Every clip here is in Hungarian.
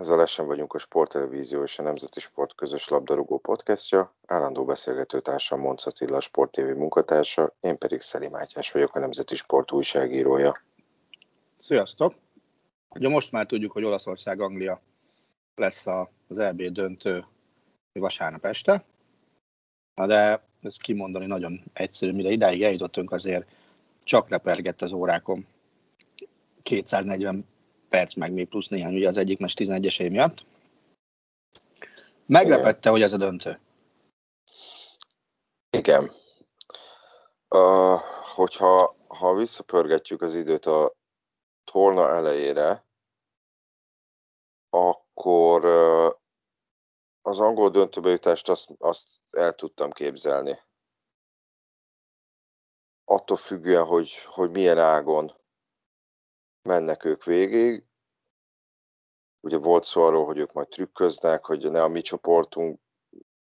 Ez a Lesen vagyunk a Sporttelevízió és a Nemzeti Sport közös labdarúgó podcastja. Állandó beszélgetőtársam Monc Attila, Sport TV munkatársa, én pedig Szeli Mátyás vagyok, a Nemzeti Sport újságírója. Sziasztok! Ugye most már tudjuk, hogy Olaszország-Anglia lesz az EB döntő vasárnap este, Na de ez kimondani nagyon egyszerű, mire idáig eljutottunk azért csak lepergett az órákom 240 perc, meg még plusz néhány, ugye az egyik mes 11-esé miatt. Meglepette, hogy ez a döntő. Igen. Uh, hogyha ha visszapörgetjük az időt a torna elejére, akkor uh, az angol döntőbejutást azt, azt el tudtam képzelni. Attól függően, hogy, hogy milyen ágon mennek ők végig. Ugye volt szó arról, hogy ők majd trükköznek, hogy ne a mi csoportunk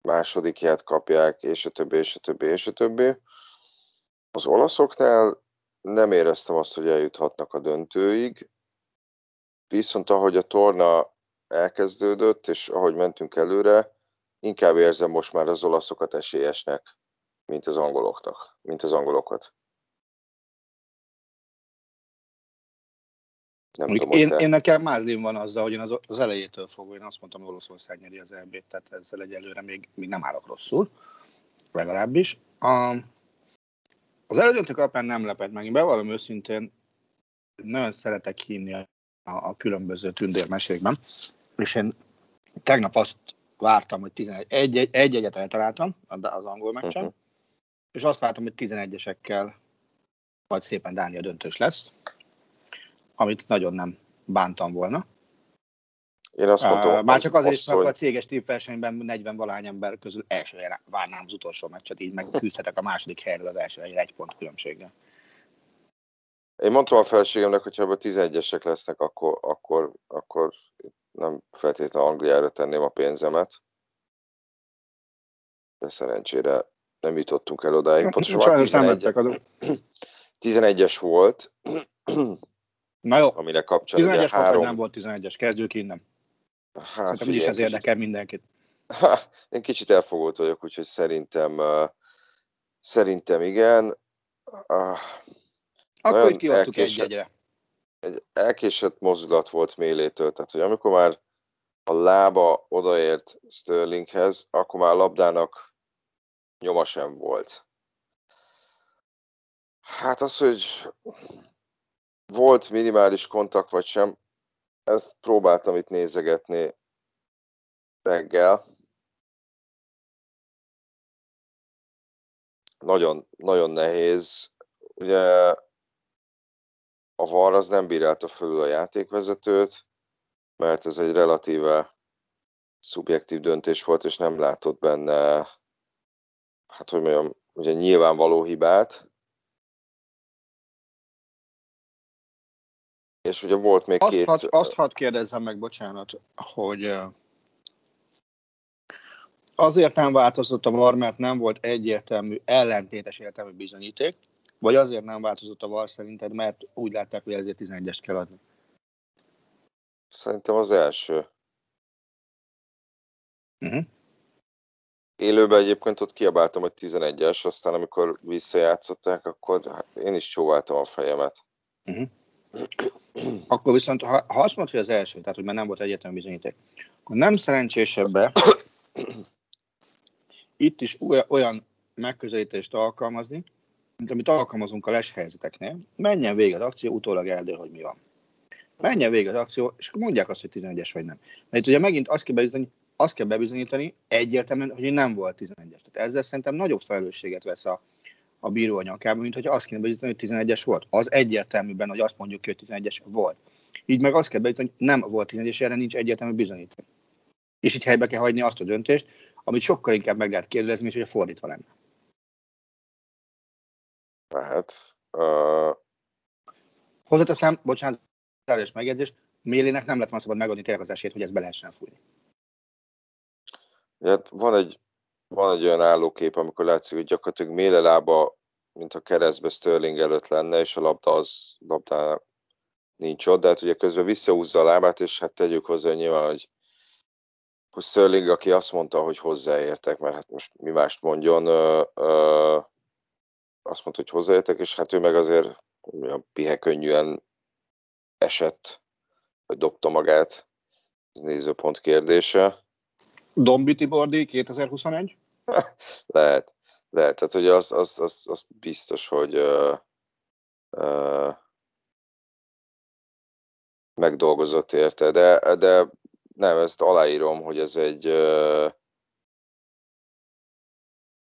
másodikját kapják, és a többi, és a többi, és a többi. Az olaszoknál nem éreztem azt, hogy eljuthatnak a döntőig, viszont ahogy a torna elkezdődött, és ahogy mentünk előre, inkább érzem most már az olaszokat esélyesnek, mint az angoloknak, mint az angolokat. Nem tudom, én, te... én nekem mázlim van azzal, hogy én az, az elejétől fogva, én azt mondtam, hogy Olaszország nyeri az EB-t, tehát ezzel egyelőre még, még nem állok rosszul, legalábbis. A, az elődöntő kapján nem lepett meg. Én bevallom őszintén, nagyon szeretek hinni a, a különböző tündérmesékben, és én tegnap azt vártam, hogy 11, egy, egy, egy egyet eltaláltam az angol meccsen, uh-huh. és azt vártam, hogy 11-esekkel vagy szépen Dánia döntős lesz amit nagyon nem bántam volna. Én azt mondom, uh, már csak azért is, hogy... a céges tímversenyben 40 valány ember közül első helyen várnám az utolsó meccset, így megküzdhetek a második helyről az első helyre egy pont különbséggel. Én mondtam a felségemnek, hogy ha 11-esek lesznek, akkor, akkor, akkor nem feltétlenül Angliára tenném a pénzemet. De szerencsére nem jutottunk el odáig. Pontosan 11, 11-es volt, Na jó, amire kapcsolatban 11-es három... nem volt 11-es, kezdjük innen. Hát, Szerintem úgyis ez érdekel mindenkit. Ha, én kicsit elfogult vagyok, úgyhogy szerintem, uh, szerintem igen. Uh, Akkor itt kiadtuk egy egyre. Egy elkésett mozdulat volt mélétől, tehát hogy amikor már a lába odaért Sterlinghez, akkor már labdának nyoma sem volt. Hát az, hogy volt minimális kontakt vagy sem, ezt próbáltam itt nézegetni reggel. Nagyon, nagyon nehéz. Ugye a VAR az nem bírálta fölül a játékvezetőt, mert ez egy relatíve szubjektív döntés volt, és nem látott benne, hát hogy mondjam, ugye nyilvánvaló hibát. És ugye volt még azt két... Had, azt hadd kérdezzem meg, bocsánat, hogy azért nem változott a VAR, mert nem volt egyértelmű, ellentétes értelmű bizonyíték, vagy azért nem változott a VAR szerinted, mert úgy látták, hogy ezért 11-est kell adni? Szerintem az első. Uh-huh. Élőben egyébként ott kiabáltam, hogy 11-es, aztán amikor visszajátszották, akkor hát én is csóváltam a fejemet. Uh-huh. Akkor viszont, ha, ha azt mondod, hogy az első, tehát hogy már nem volt egyetlen bizonyíték, akkor nem szerencsésebbe itt is olyan megközelítést alkalmazni, mint amit alkalmazunk a les helyzeteknél. Menjen végig az akció, utólag eldől, hogy mi van. Menjen végig az akció, és mondják azt, hogy 11-es vagy nem. Mert ugye megint azt kell bebizonyítani, azt kell bebizonyítani egyértelműen, hogy nem volt 11-es. Tehát ezzel szerintem nagyobb felelősséget vesz a, a bíró a nyakába, mint hogy azt kéne bizonyítani, hogy 11-es volt. Az egyértelműben, hogy azt mondjuk hogy 11-es volt. Így meg azt kell bizonyítani, hogy nem volt 11-es, erre nincs egyértelmű bizonyítani. És így helybe kell hagyni azt a döntést, amit sokkal inkább meg lehet kérdezni, mint hogy a fordítva lenne. Tehát... Uh... Hozzáteszem, bocsánat, záros megjegyzés, Mélének nem lett volna szabad megadni tényleg az esélyt, hogy ezt be lehessen fújni. Hát van egy van egy olyan állókép, amikor látszik, hogy gyakorlatilag Méle lába, mint a keresztbe Sterling előtt lenne, és a labda az labdának nincs ott, de hát ugye közben visszahúzza a lábát, és hát tegyük hozzá nyilván, hogy, hogy Sterling, aki azt mondta, hogy hozzáértek, mert hát most mi mást mondjon, ö, ö, azt mondta, hogy hozzáértek, és hát ő meg azért olyan pihekönnyűen esett, vagy dobta magát, nézőpont kérdése. Dombi Tibordi 2021? lehet, lehet. Tehát, hogy az, az, az, az biztos, hogy uh, uh, megdolgozott érte, de, de nem, ezt aláírom, hogy ez egy uh,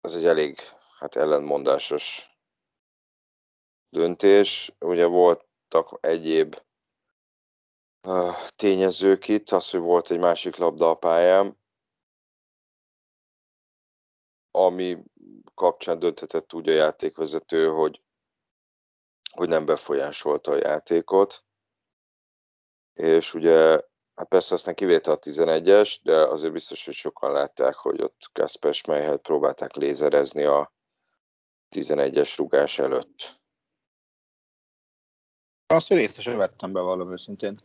ez egy elég hát ellenmondásos döntés. Ugye voltak egyéb tényezők itt, az, hogy volt egy másik labda a pályán, ami kapcsán dönthetett úgy a játékvezető, hogy, hogy nem befolyásolta a játékot. És ugye, hát persze aztán kivétel a 11-es, de azért biztos, hogy sokan látták, hogy ott Kasper Schmeichel próbálták lézerezni a 11-es rugás előtt. Azt, részt sem vettem be valami őszintén.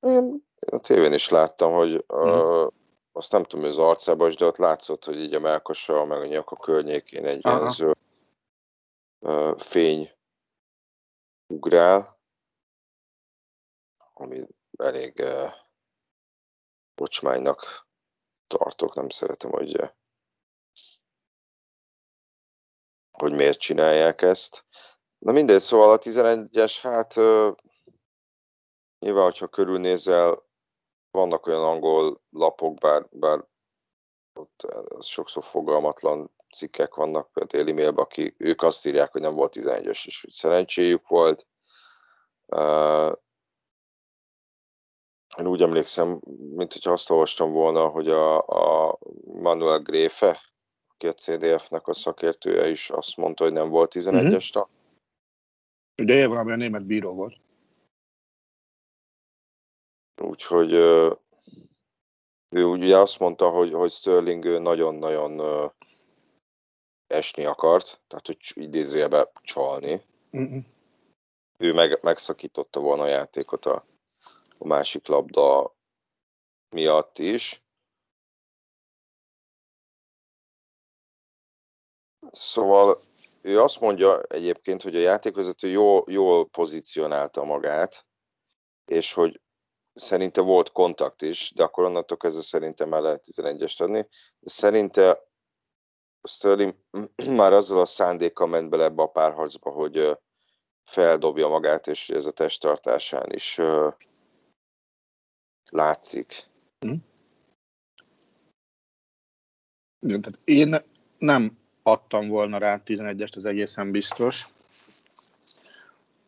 Én a tévén is láttam, hogy mm. uh, azt nem tudom, hogy az arcában is, de ott látszott, hogy így a melkosa, meg a nyaka környékén egy Aha. ilyen zöld uh, fény ugrál, ami elég uh, bocsmánynak tartok, nem szeretem, hogy uh, hogy miért csinálják ezt. Na mindegy, szóval a 11-es, hát uh, nyilván, hogyha körülnézel, vannak olyan angol lapok, bár, bár ott az sokszor fogalmatlan cikkek vannak, például Daily Mail, aki ők azt írják, hogy nem volt 11-es, és hogy szerencséjük volt. Uh, én úgy emlékszem, mint hogy azt olvastam volna, hogy a, a Manuel Gréfe, aki a CDF-nek a szakértője is azt mondta, hogy nem volt 11-es tag. Mm-hmm. Ugye valami a német bíró volt. Úgyhogy ő ugye azt mondta, hogy, hogy Sterling nagyon-nagyon esni akart, tehát hogy idézőjebe csalni. Mm-mm. Ő meg, megszakította volna a játékot a, a másik labda miatt is. Szóval ő azt mondja egyébként, hogy a játékvezető jól, jól pozícionálta magát, és hogy szerinte volt kontakt is, de akkor onnantól kezdve szerintem el lehet 11-est adni. Szerinte Sterling már azzal a szándékkal ment bele ebbe a párharcba, hogy feldobja magát, és ez a testtartásán is látszik. Hm. Igen, tehát én nem adtam volna rá 11-est, az egészen biztos.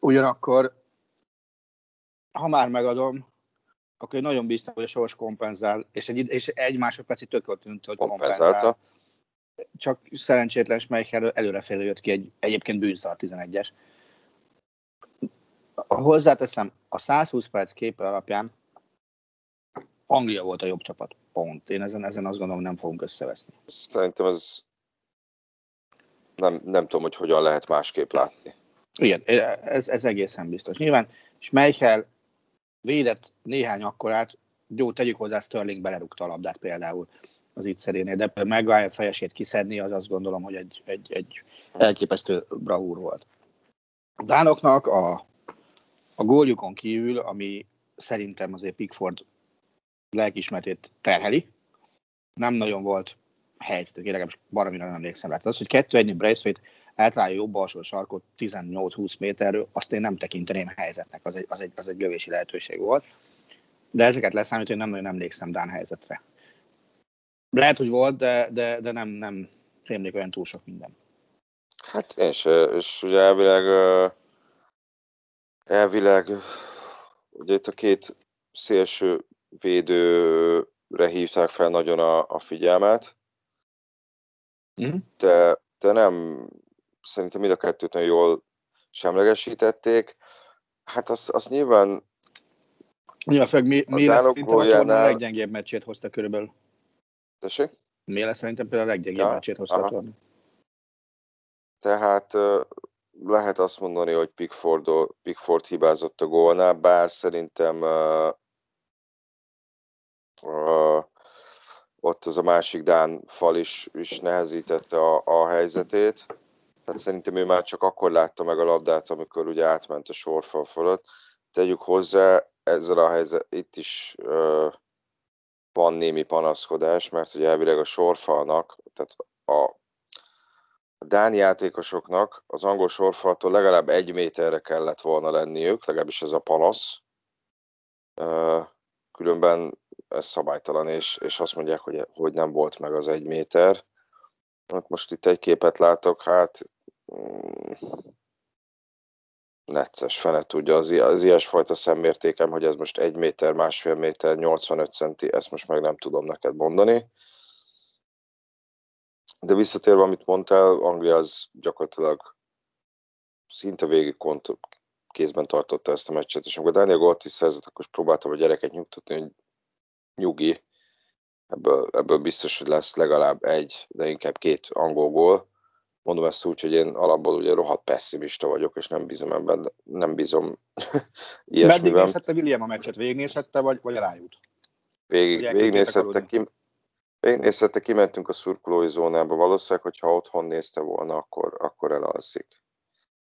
Ugyanakkor, ha már megadom, akkor én nagyon bíztam, hogy a sors kompenzál, és egy, és egy másodpercig tök tűnt, hogy kompenzálta. Csak szerencsétlen Schmeichel előrefélő jött ki egy egyébként bűnszar 11-es. Hozzáteszem, a 120 perc képe alapján Anglia volt a jobb csapat. Pont. Én ezen, ezen azt gondolom, nem fogunk összeveszni. Szerintem ez nem, nem tudom, hogy hogyan lehet másképp látni. Igen, ez, ez egészen biztos. Nyilván Schmeichel védett néhány akkorát, jó, tegyük hozzá, Sterling belerúgta a labdát például az itt szerénél, de Maguire fejesét kiszedni, az azt gondolom, hogy egy, egy, egy elképesztő bravúr volt. A Dánoknak a, a góljukon kívül, ami szerintem azért Pickford lelkismertét terheli, nem nagyon volt helyzetük, én legalábbis baromira nem emlékszem rá. Az, hogy kettő egynél Braithwaite eltalálja jobb alsó sarkot 18-20 méterről, azt én nem tekinteném helyzetnek, az egy, az egy, az egy lövési lehetőség volt. De ezeket leszámítva, én nem nagyon emlékszem Dán helyzetre. Lehet, hogy volt, de, de, de nem, nem rémlik olyan túl sok minden. Hát én se, és ugye elvileg, elvileg ugye itt a két szélső védőre hívták fel nagyon a, a figyelmet, uh-huh. de, de nem, szerintem mind a kettőt nagyon jól semlegesítették. Hát az, az nyilván Nyilván főleg mi, mi lesz szerintem a torna a leggyengébb meccsét hozta körülbelül. Tessék? Mi lesz szerintem például a leggyengébb ja, meccsét hozta aha. a torna. Tehát lehet azt mondani, hogy Pickford, Pickford hibázott a gólnál, bár szerintem uh, uh, ott az a másik Dán fal is, is nehezítette a, a helyzetét. Tehát szerintem ő már csak akkor látta meg a labdát, amikor ugye átment a sorfal fölött. Tegyük hozzá, ezzel a helyzet, itt is uh, van némi panaszkodás, mert ugye elvileg a sorfalnak, tehát a, Dán játékosoknak az angol sorfaltól legalább egy méterre kellett volna lenniük, legalábbis ez a panasz. Uh, különben ez szabálytalan, és, és azt mondják, hogy, hogy nem volt meg az egy méter. Hát most itt egy képet látok, hát necces, fene tudja, az, az ilyesfajta szemmértékem, hogy ez most egy méter, másfél méter, 85 centi, ezt most meg nem tudom neked mondani. De visszatérve, amit mondtál, Anglia az gyakorlatilag szinte végig kont- kézben tartotta ezt a meccset, és amikor Daniel Golt is szerzett, akkor is próbáltam a gyereket nyugtatni, hogy nyugi, ebből, ebből biztos, hogy lesz legalább egy, de inkább két angol gól. Mondom ezt úgy, hogy én alapból ugye rohadt pessimista vagyok, és nem bízom ebben, nem bízom ilyesmiben. Meddig nézhette William a meccset? Végignézhette, vagy, vagy rájut? Végig, végignézhette, ki, végignézhette, kimentünk a szurkolói zónába. Valószínűleg, hogyha otthon nézte volna, akkor, akkor elalszik.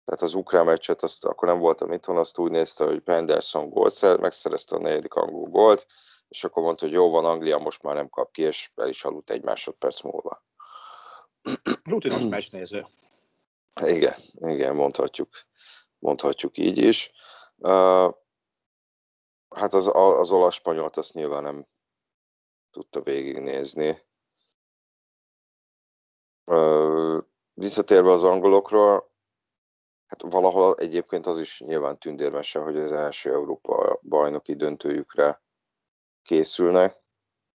Tehát az ukrán meccset, azt, akkor nem voltam itthon, azt úgy nézte, hogy Penderson gólt megszerezte a negyedik angol gólt, és akkor mondta, hogy jó van, Anglia most már nem kap ki, és el is aludt egy másodperc múlva. Rutinos meccsnéző. Igen, igen, mondhatjuk, mondhatjuk így is. Uh, hát az, az olasz spanyolt azt nyilván nem tudta végignézni. Uh, visszatérve az angolokról, hát valahol egyébként az is nyilván tündérmese, hogy az első Európa bajnoki döntőjükre készülnek,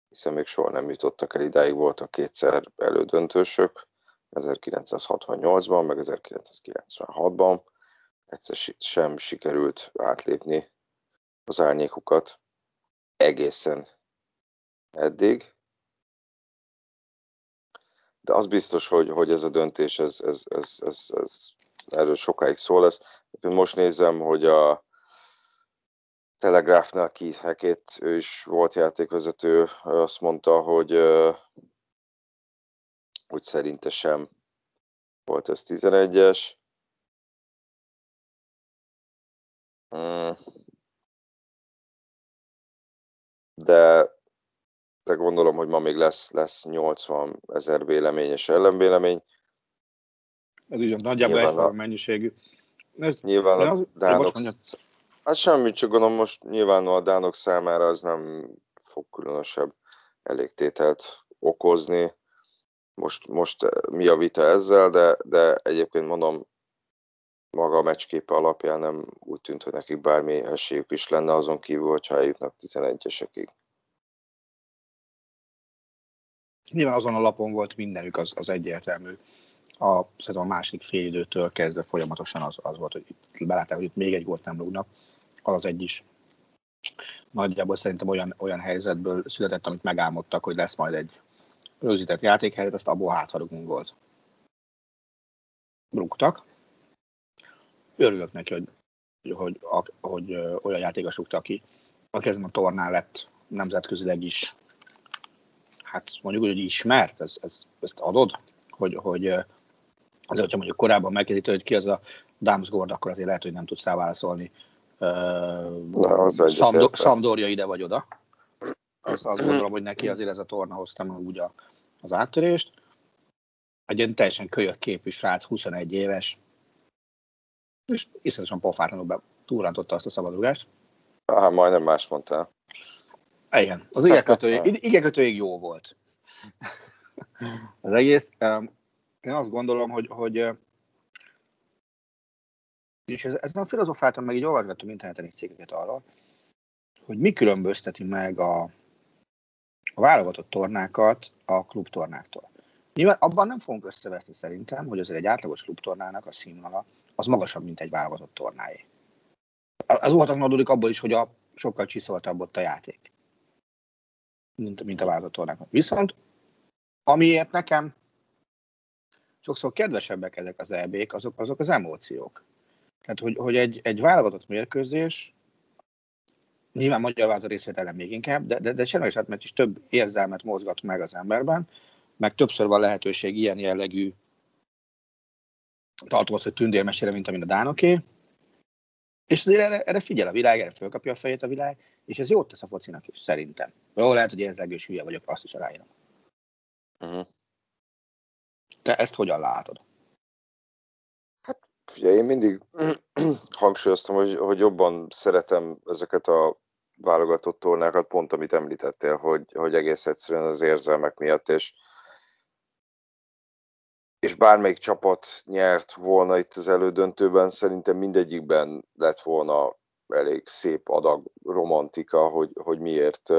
hiszen még soha nem jutottak el idáig, voltak kétszer elődöntősök, 1968-ban, meg 1996-ban. Egyszer sem sikerült átlépni az árnyékukat egészen eddig. De az biztos, hogy, hogy ez a döntés, ez, ez, ez, ez, ez erről sokáig szó lesz. Most nézem, hogy a Telegraphnál Keith Hackett, ő is volt játékvezető, azt mondta, hogy úgy szerinte sem volt ez 11-es. Hmm. De, de gondolom, hogy ma még lesz, lesz 80 ezer vélemény és ellenvélemény. Ez ugye nagyjából egyforma mennyiségű. Ez, nyilván a az, Dánok, Hát semmit, csak gondolom most nyilván a Dánok számára az nem fog különösebb elégtételt okozni. Most, most eh, mi a vita ezzel, de, de egyébként mondom, maga a meccsképe alapján nem úgy tűnt, hogy nekik bármi esélyük is lenne azon kívül, hogyha eljutnak 11-esekig. Nyilván azon a lapon volt mindenük, az, az egyértelmű. A, a második fél időtől kezdve folyamatosan az, az volt, hogy itt belátták, hogy itt még egy gólt nem rúgnak az az egy is nagyjából szerintem olyan, olyan helyzetből született, amit megálmodtak, hogy lesz majd egy rögzített játékhelyzet, azt abból hátharugunk volt. Rúgtak. Örülök neki, hogy, hogy, hogy, hogy olyan játékos rúgta ki, aki ezen a tornán lett nemzetközileg is, hát mondjuk úgy, hogy ismert, ez, ez, ezt adod, hogy, hogy azért, hogyha mondjuk korábban megkérdítő, hogy ki az a Damsgord, akkor azért lehet, hogy nem tudsz válaszolni Na, Szamdo- Szamdorja ide vagy oda. Azt, azt gondolom, hogy neki azért ez a torna hozta meg úgy a, az áttörést. Egy ilyen teljesen kölyök képű srác, 21 éves, és iszonyatosan pofátlanul be túrántotta azt a szabadrugást. Ah, majdnem más mondtál. Igen, az igekötőig, igekötőig jó volt. Az egész. Én azt gondolom, hogy, hogy és ez, nem filozofáltam, meg így olvasgattam interneten egy cikkeket arról, hogy mi különbözteti meg a, a válogatott tornákat a klubtornáktól. Nyilván abban nem fogunk összeveszni szerintem, hogy azért egy átlagos klubtornának a színvonala az magasabb, mint egy válogatott tornáé. Az óhatatlan adódik abból is, hogy a sokkal csiszoltabb ott a játék, mint, mint a válogatott tornáknak. Viszont amiért nekem sokszor kedvesebbek ezek az EB-k, azok, azok az emóciók. Tehát, hogy, hogy egy, egy válogatott mérkőzés, nyilván magyar válogatott részvételen még inkább, de, de, de semleges mert is több érzelmet mozgat meg az emberben, meg többször van lehetőség ilyen jellegű tartalmaz, hogy tündérmesére, mint amint a Dánoké, és azért erre, erre figyel a világ, erre fölkapja a fejét a világ, és ez jót tesz a focinak is, szerintem. Jó, lehet, hogy érzelgős hülye vagyok, azt is aláírom. Uh-huh. Te ezt hogyan látod? Ugye én mindig hangsúlyoztam, hogy, hogy jobban szeretem ezeket a válogatott tornákat, pont amit említettél, hogy, hogy egész egyszerűen az érzelmek miatt, és, és bármelyik csapat nyert volna itt az elődöntőben, szerintem mindegyikben lett volna elég szép adag romantika, hogy, hogy miért,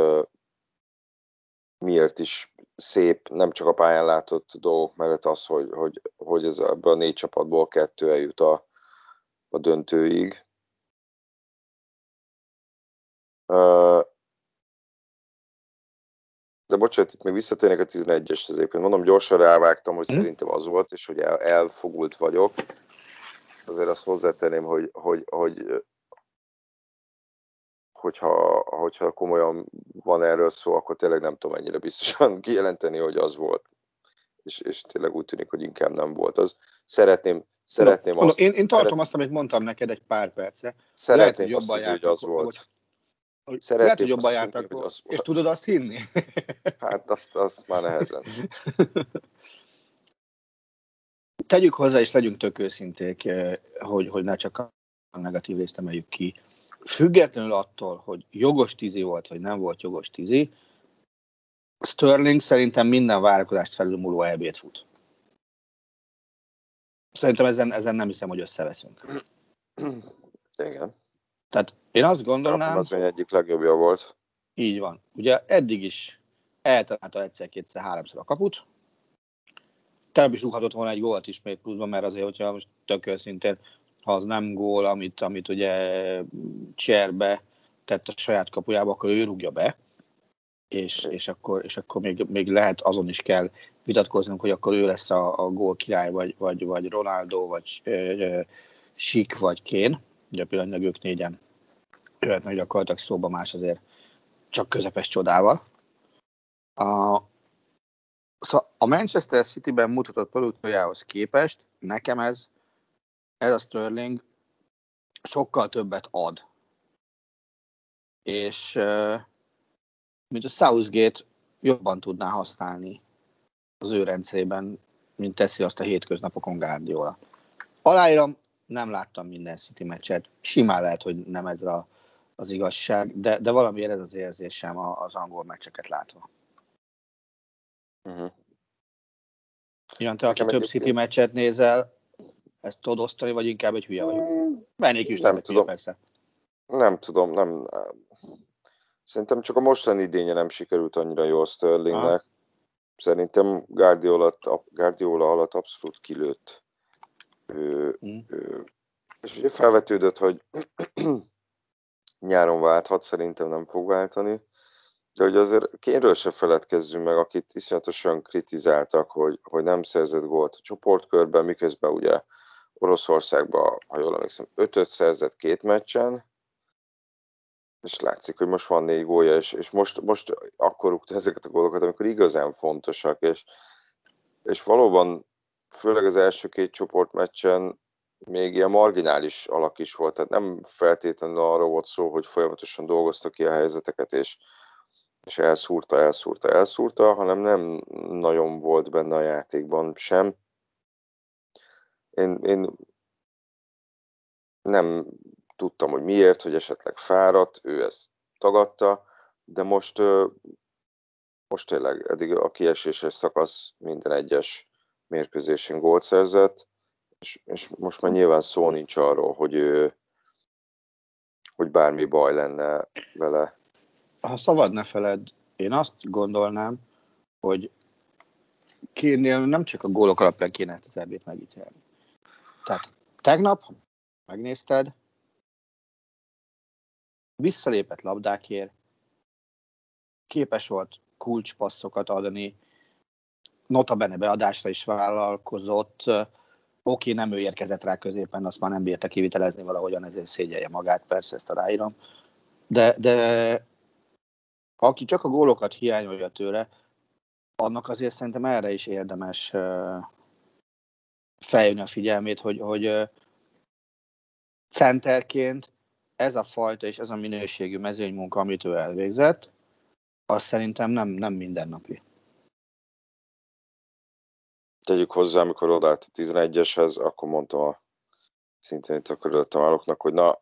miért is szép, nem csak a pályán látott dolgok mellett az, hogy, hogy, hogy ez ebből a négy csapatból kettő eljut a, a döntőig. De bocsánat, itt még visszatérnek a 11-es azért. Mondom, gyorsan rávágtam, hogy hmm. szerintem az volt, és hogy el, elfogult vagyok. Azért azt hozzátenném, hogy, hogy, hogy hogyha, hogyha komolyan van erről szó, akkor tényleg nem tudom ennyire biztosan kijelenteni, hogy az volt. És, és tényleg úgy tűnik, hogy inkább nem volt az. Szeretném, szeretném no, azt... Én, én tartom szeret... azt, amit mondtam neked egy pár perce. Szeretném Lehet, hogy jobban azt, hogy az volt. Hogy, Szeretném lehet, hogy jobban jártak, hogy az és tudod azt hinni? Hát azt, azt már nehezen. Tegyük hozzá, és legyünk tök őszinték, eh, hogy, hogy ne csak a negatív részt emeljük ki függetlenül attól, hogy jogos tízi volt, vagy nem volt jogos tízi, Sterling szerintem minden várakozást felülmúló elbét fut. Szerintem ezen, ezen nem hiszem, hogy összeveszünk. Igen. Tehát én azt gondolnám... Az egyik legjobbja volt. Így van. Ugye eddig is eltalálta egyszer, kétszer, háromszor a kaput. Tegnap is rúghatott volna egy gólt is még pluszban, mert azért, hogyha most tök őszintén ha az nem gól, amit, amit ugye cserbe tett a saját kapujába, akkor ő rúgja be, és, és akkor, és akkor még, még lehet, azon is kell vitatkoznunk, hogy akkor ő lesz a, a gól király, vagy, vagy, vagy Ronaldo, vagy ö, Sik, vagy Kén. Ugye pillanatnyilag ők négyen jöhetnek gyakorlatilag szóba más azért csak közepes csodával. A, szóval a Manchester City-ben mutatott produkciójához képest nekem ez ez a Sterling sokkal többet ad. És mint a Southgate jobban tudná használni az ő rendszerében, mint teszi azt a hétköznapokon Guardiola. Aláírom, nem láttam minden City meccset. Simán lehet, hogy nem ez a, az igazság, de, de valamiért ez az érzésem az angol meccseket látva. Uh-huh. Ilyen, te, aki több City meccset nézel, ezt tudod osztani, vagy inkább egy hülye vagyok? Mennék is nem tudom. persze. Nem tudom, nem. Szerintem csak a mostani idénye nem sikerült annyira jól Sterlingnek. Aha. Szerintem Guardiola, Guardiola alatt abszolút kilőtt. Ő, hmm. ő, és ugye felvetődött, hogy nyáron válthat, szerintem nem fog váltani. De hogy azért kénről se feledkezzünk meg, akit iszonyatosan kritizáltak, hogy, hogy nem szerzett gólt a csoportkörben, miközben ugye Oroszországban, ha jól emlékszem, ötöt szerzett két meccsen, és látszik, hogy most van négy gólya, és, és most, most akkor rúgta ezeket a gólokat, amikor igazán fontosak, és, és valóban főleg az első két csoportmeccsen még ilyen marginális alak is volt, tehát nem feltétlenül arról volt szó, hogy folyamatosan dolgoztak ki a helyzeteket, és, és elszúrta, elszúrta, elszúrta, hanem nem nagyon volt benne a játékban sem. Én, én nem tudtam, hogy miért, hogy esetleg fáradt, ő ezt tagadta, de most, most tényleg eddig a kieséses szakasz minden egyes mérkőzésén gólt szerzett, és, és most már nyilván szó nincs arról, hogy, ő, hogy bármi baj lenne vele. Ha szabad ne feled, én azt gondolnám, hogy kérnél nem csak a gólok alapján kéne ezt az ebbét megítélni. Tehát tegnap, megnézted, visszalépett labdákért, képes volt kulcspasszokat adni, notabene beadásra is vállalkozott, oké, nem ő érkezett rá középen, azt már nem bírta kivitelezni valahogyan, ezért szégyelje magát, persze ezt aláírom. De, de aki csak a gólokat hiányolja tőle, annak azért szerintem erre is érdemes feljönni a figyelmét, hogy, hogy centerként ez a fajta és ez a minőségű mezőnymunka, amit ő elvégzett, az szerintem nem, nem mindennapi. Tegyük hozzá, amikor odállt a 11-eshez, akkor mondtam a szintén itt a körülöttem hogy na,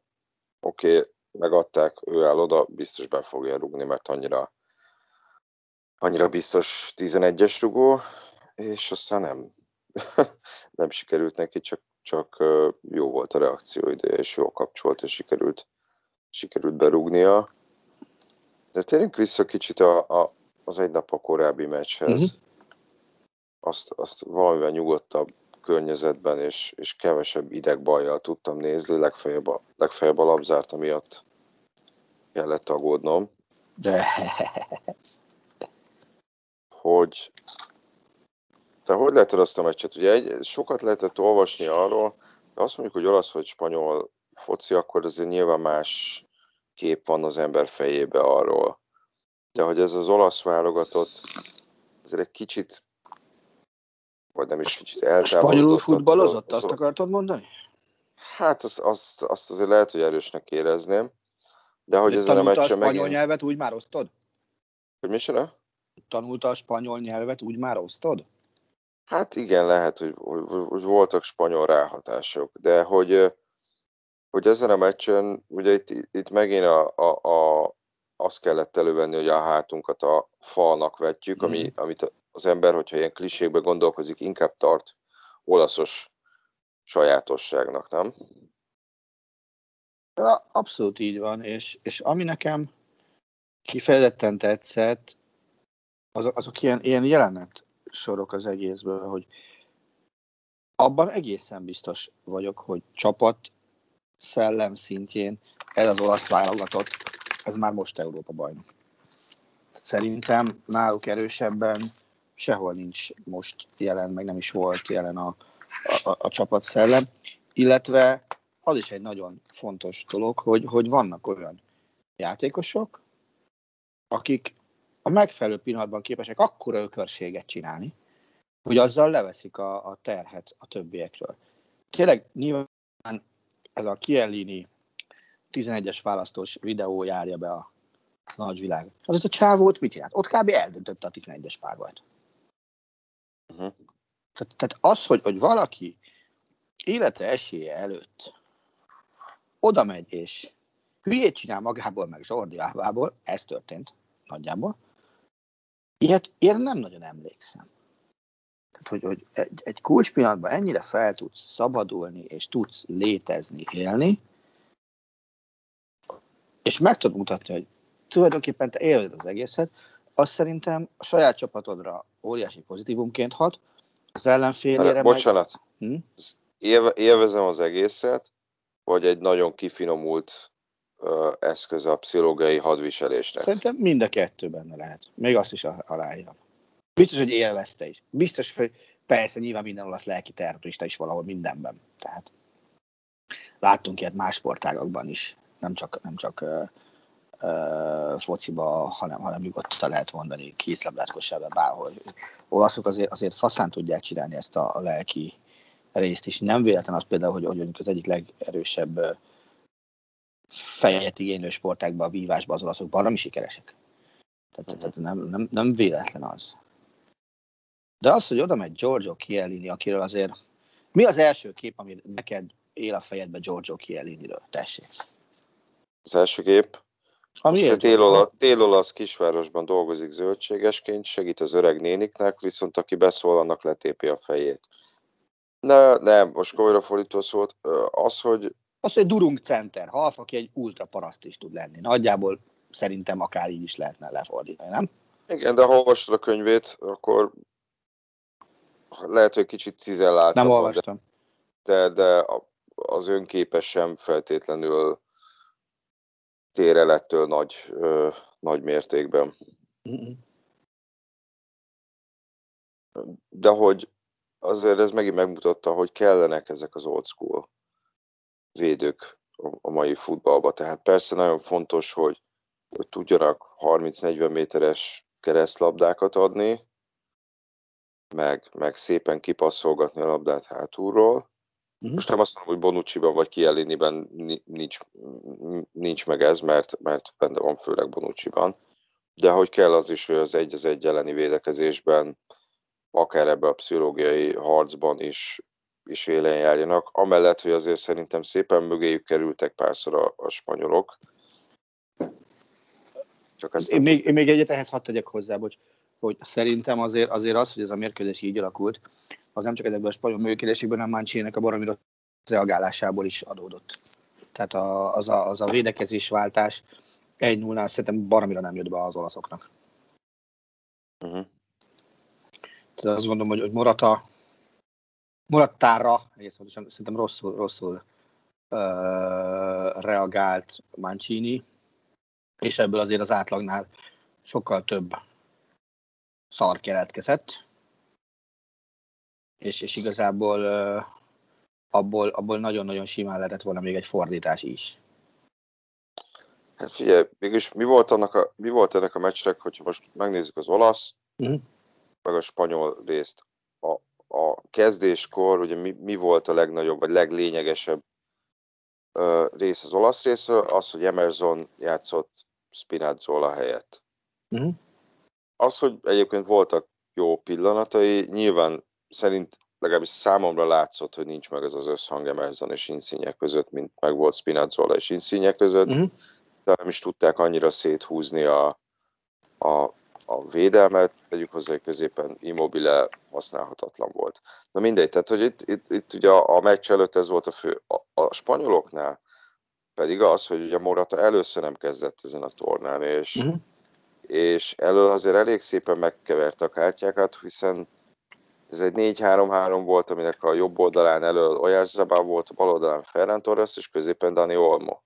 oké, okay, megadták, ő áll oda, biztos be fogja rugni, mert annyira, annyira biztos 11-es rugó, és aztán nem, nem sikerült neki, csak, csak jó volt a reakció ide, és jó kapcsolt, és sikerült, sikerült berúgnia. De térjünk vissza kicsit a, a, az egy nap a korábbi meccshez. Uh-huh. Azt, azt valamivel nyugodtabb környezetben és, és kevesebb idegbajjal tudtam nézni, legfeljebb a, legfeljebb a labzárta miatt kellett aggódnom. De... Hogy te hogy lehetett azt a meccset? Ugye egy, sokat lehetett olvasni arról, de azt mondjuk, hogy olasz vagy spanyol foci, akkor azért nyilván más kép van az ember fejébe arról. De hogy ez az olasz válogatott, ezért egy kicsit, vagy nem is kicsit eltávolodott. Spanyolul futballozott, azt akartad mondani? Hát azt, azt, azt azért lehet, hogy erősnek érezném. De hogy ezen a meccsen a spanyol megint... nyelvet, úgy már osztod? Hogy mi Tanulta a spanyol nyelvet, úgy már osztod? Hát igen, lehet, hogy, hogy, voltak spanyol ráhatások, de hogy, hogy ezen a meccsen, ugye itt, itt megint a, a, a, azt kellett elővenni, hogy a hátunkat a falnak vetjük, ami, mm. amit az ember, hogyha ilyen klisékbe gondolkozik, inkább tart olaszos sajátosságnak, nem? Abszolút így van, és, és ami nekem kifejezetten tetszett, azok, azok ilyen, ilyen jelenet sorok az egészből, hogy abban egészen biztos vagyok, hogy csapat szellem szintjén ez az olasz válogatott, ez már most Európa bajnok. Szerintem náluk erősebben sehol nincs most jelen, meg nem is volt jelen a, a, a csapat szellem, illetve az is egy nagyon fontos dolog, hogy, hogy vannak olyan játékosok, akik a megfelelő pillanatban képesek akkora ökörséget csinálni, hogy azzal leveszik a, a terhet a többiekről. Tényleg nyilván ez a Kielini 11-es választós videó járja be a nagyvilág. Az a csávót mit csinált? Ott kb. eldöntötte a 11-es párbajt. Uh-huh. Tehát, tehát az, hogy, hogy valaki élete esélye előtt oda megy és hülyét csinál magából, meg Zsordi Ávából, ez történt nagyjából, ilyet én nem nagyon emlékszem. Tehát, hogy, hogy egy, egy kulcs pillanatban ennyire fel tudsz szabadulni, és tudsz létezni, élni, és meg tudod mutatni, hogy tulajdonképpen te éled az egészet, az szerintem a saját csapatodra óriási pozitívumként hat, az ellenfélére Bocsánat, meg... hm? élvezem az egészet, vagy egy nagyon kifinomult eszköz a pszichológiai hadviselésnek? Szerintem mind a kettő benne lehet. Még azt is aláírom. Biztos, hogy élvezte is. Biztos, hogy persze nyilván minden olasz lelki terrorista is valahol mindenben. Tehát láttunk ilyet más sportágakban is. Nem csak, nem csak uh, uh, fociba, hanem, hanem nyugodtan lehet mondani kézlabdát, kosárba, bárhol. Olaszok azért, azért faszán tudják csinálni ezt a, a lelki részt is. Nem véletlen az például, hogy, hogy az egyik legerősebb fejet igénylő sportákban, a vívásban az olaszok baromi sikeresek. Tehát, tehát nem, nem, nem véletlen az. De az, hogy oda megy Giorgio Chiellini, akiről azért... Mi az első kép, ami neked él a fejedbe Giorgio Chielliniről? Tessék. Az első kép, Ami Azt, dél-olasz, dél-olasz kisvárosban dolgozik zöldségesként, segít az öreg néniknek, viszont aki beszól, annak letépi a fejét. Ne, nem, most komolyra fordítva szólt, ö, az, hogy Az, hogy Durung Center, half, aki egy ultra paraszt is tud lenni. Nagyjából szerintem akár így is lehetne lefordítani, nem? igen, de ha olvastad a könyvét, akkor lehet, hogy kicsit cizelláltabb, Nem olvastam. de, de az önképes sem feltétlenül tér el ettől nagy, ö, nagy mértékben. De hogy azért ez megint megmutatta, hogy kellenek ezek az old school védők a- mai futballba. Tehát persze nagyon fontos, hogy, hogy tudjanak 30-40 méteres keresztlabdákat adni, meg, meg szépen kipasszolgatni a labdát hátulról. Mhm. Most nem azt mondom, hogy Bonucci-ban vagy Kieliniben nincs, nincs meg ez, mert, mert benne van főleg Bonucci-ban. De hogy kell az is, hogy az egy az egy elleni védekezésben akár ebbe a pszichológiai harcban is, is élen járjanak. Amellett, hogy azért szerintem szépen mögéjük kerültek párszor a, a spanyolok. Csak ezt Én még, én még egyet ehhez hadd tegyek hozzá, bocs, hogy szerintem azért, azért az, hogy ez a mérkőzés így alakult, az nem csak ezekben a spanyol működésekben, hanem Mancini-nek a baromi rossz reagálásából is adódott. Tehát a, az, a, az a védekezés váltás 1-0-nál szerintem baromira nem jött be az olaszoknak. uh-huh. Tehát azt gondolom, hogy, hogy Morata, Morattára, egész pontosan szerintem rosszul, rosszul uh, reagált Mancini, és ebből azért az átlagnál sokkal több szar keletkezett, és, és igazából uh, abból, abból nagyon-nagyon simán lehetett volna még egy fordítás is. Hát figyelj, mégis mi volt, annak a, mi volt ennek a meccsnek, hogyha most megnézzük az olasz, Mhm. meg a spanyol részt. A, a kezdéskor ugye mi, mi volt a legnagyobb, vagy leglényegesebb ö, rész az olasz részről? Az, hogy Emerson játszott Spinazzola helyett. Mhm. Az, hogy egyébként voltak jó pillanatai, nyilván szerint legalábbis számomra látszott, hogy nincs meg ez az összhang Emerson és Insigne között, mint meg volt Spinazzola és Insigne között, Mhm. de nem is tudták annyira széthúzni a, a, a védelmet, tegyük hozzá, hogy középen Immobile használhatatlan volt. Na mindegy, tehát hogy itt, itt, itt ugye a, a meccs előtt ez volt a fő. A, a spanyoloknál pedig az, hogy ugye Morata először nem kezdett ezen a tornán, és, Mhm. és elől azért elég szépen megkeverte a kártyákat, hiszen ez egy 4-3-3 volt, aminek a jobb oldalán elől Oyarzabal volt, a bal oldalán Ferran Torres, és középen Dani Olmo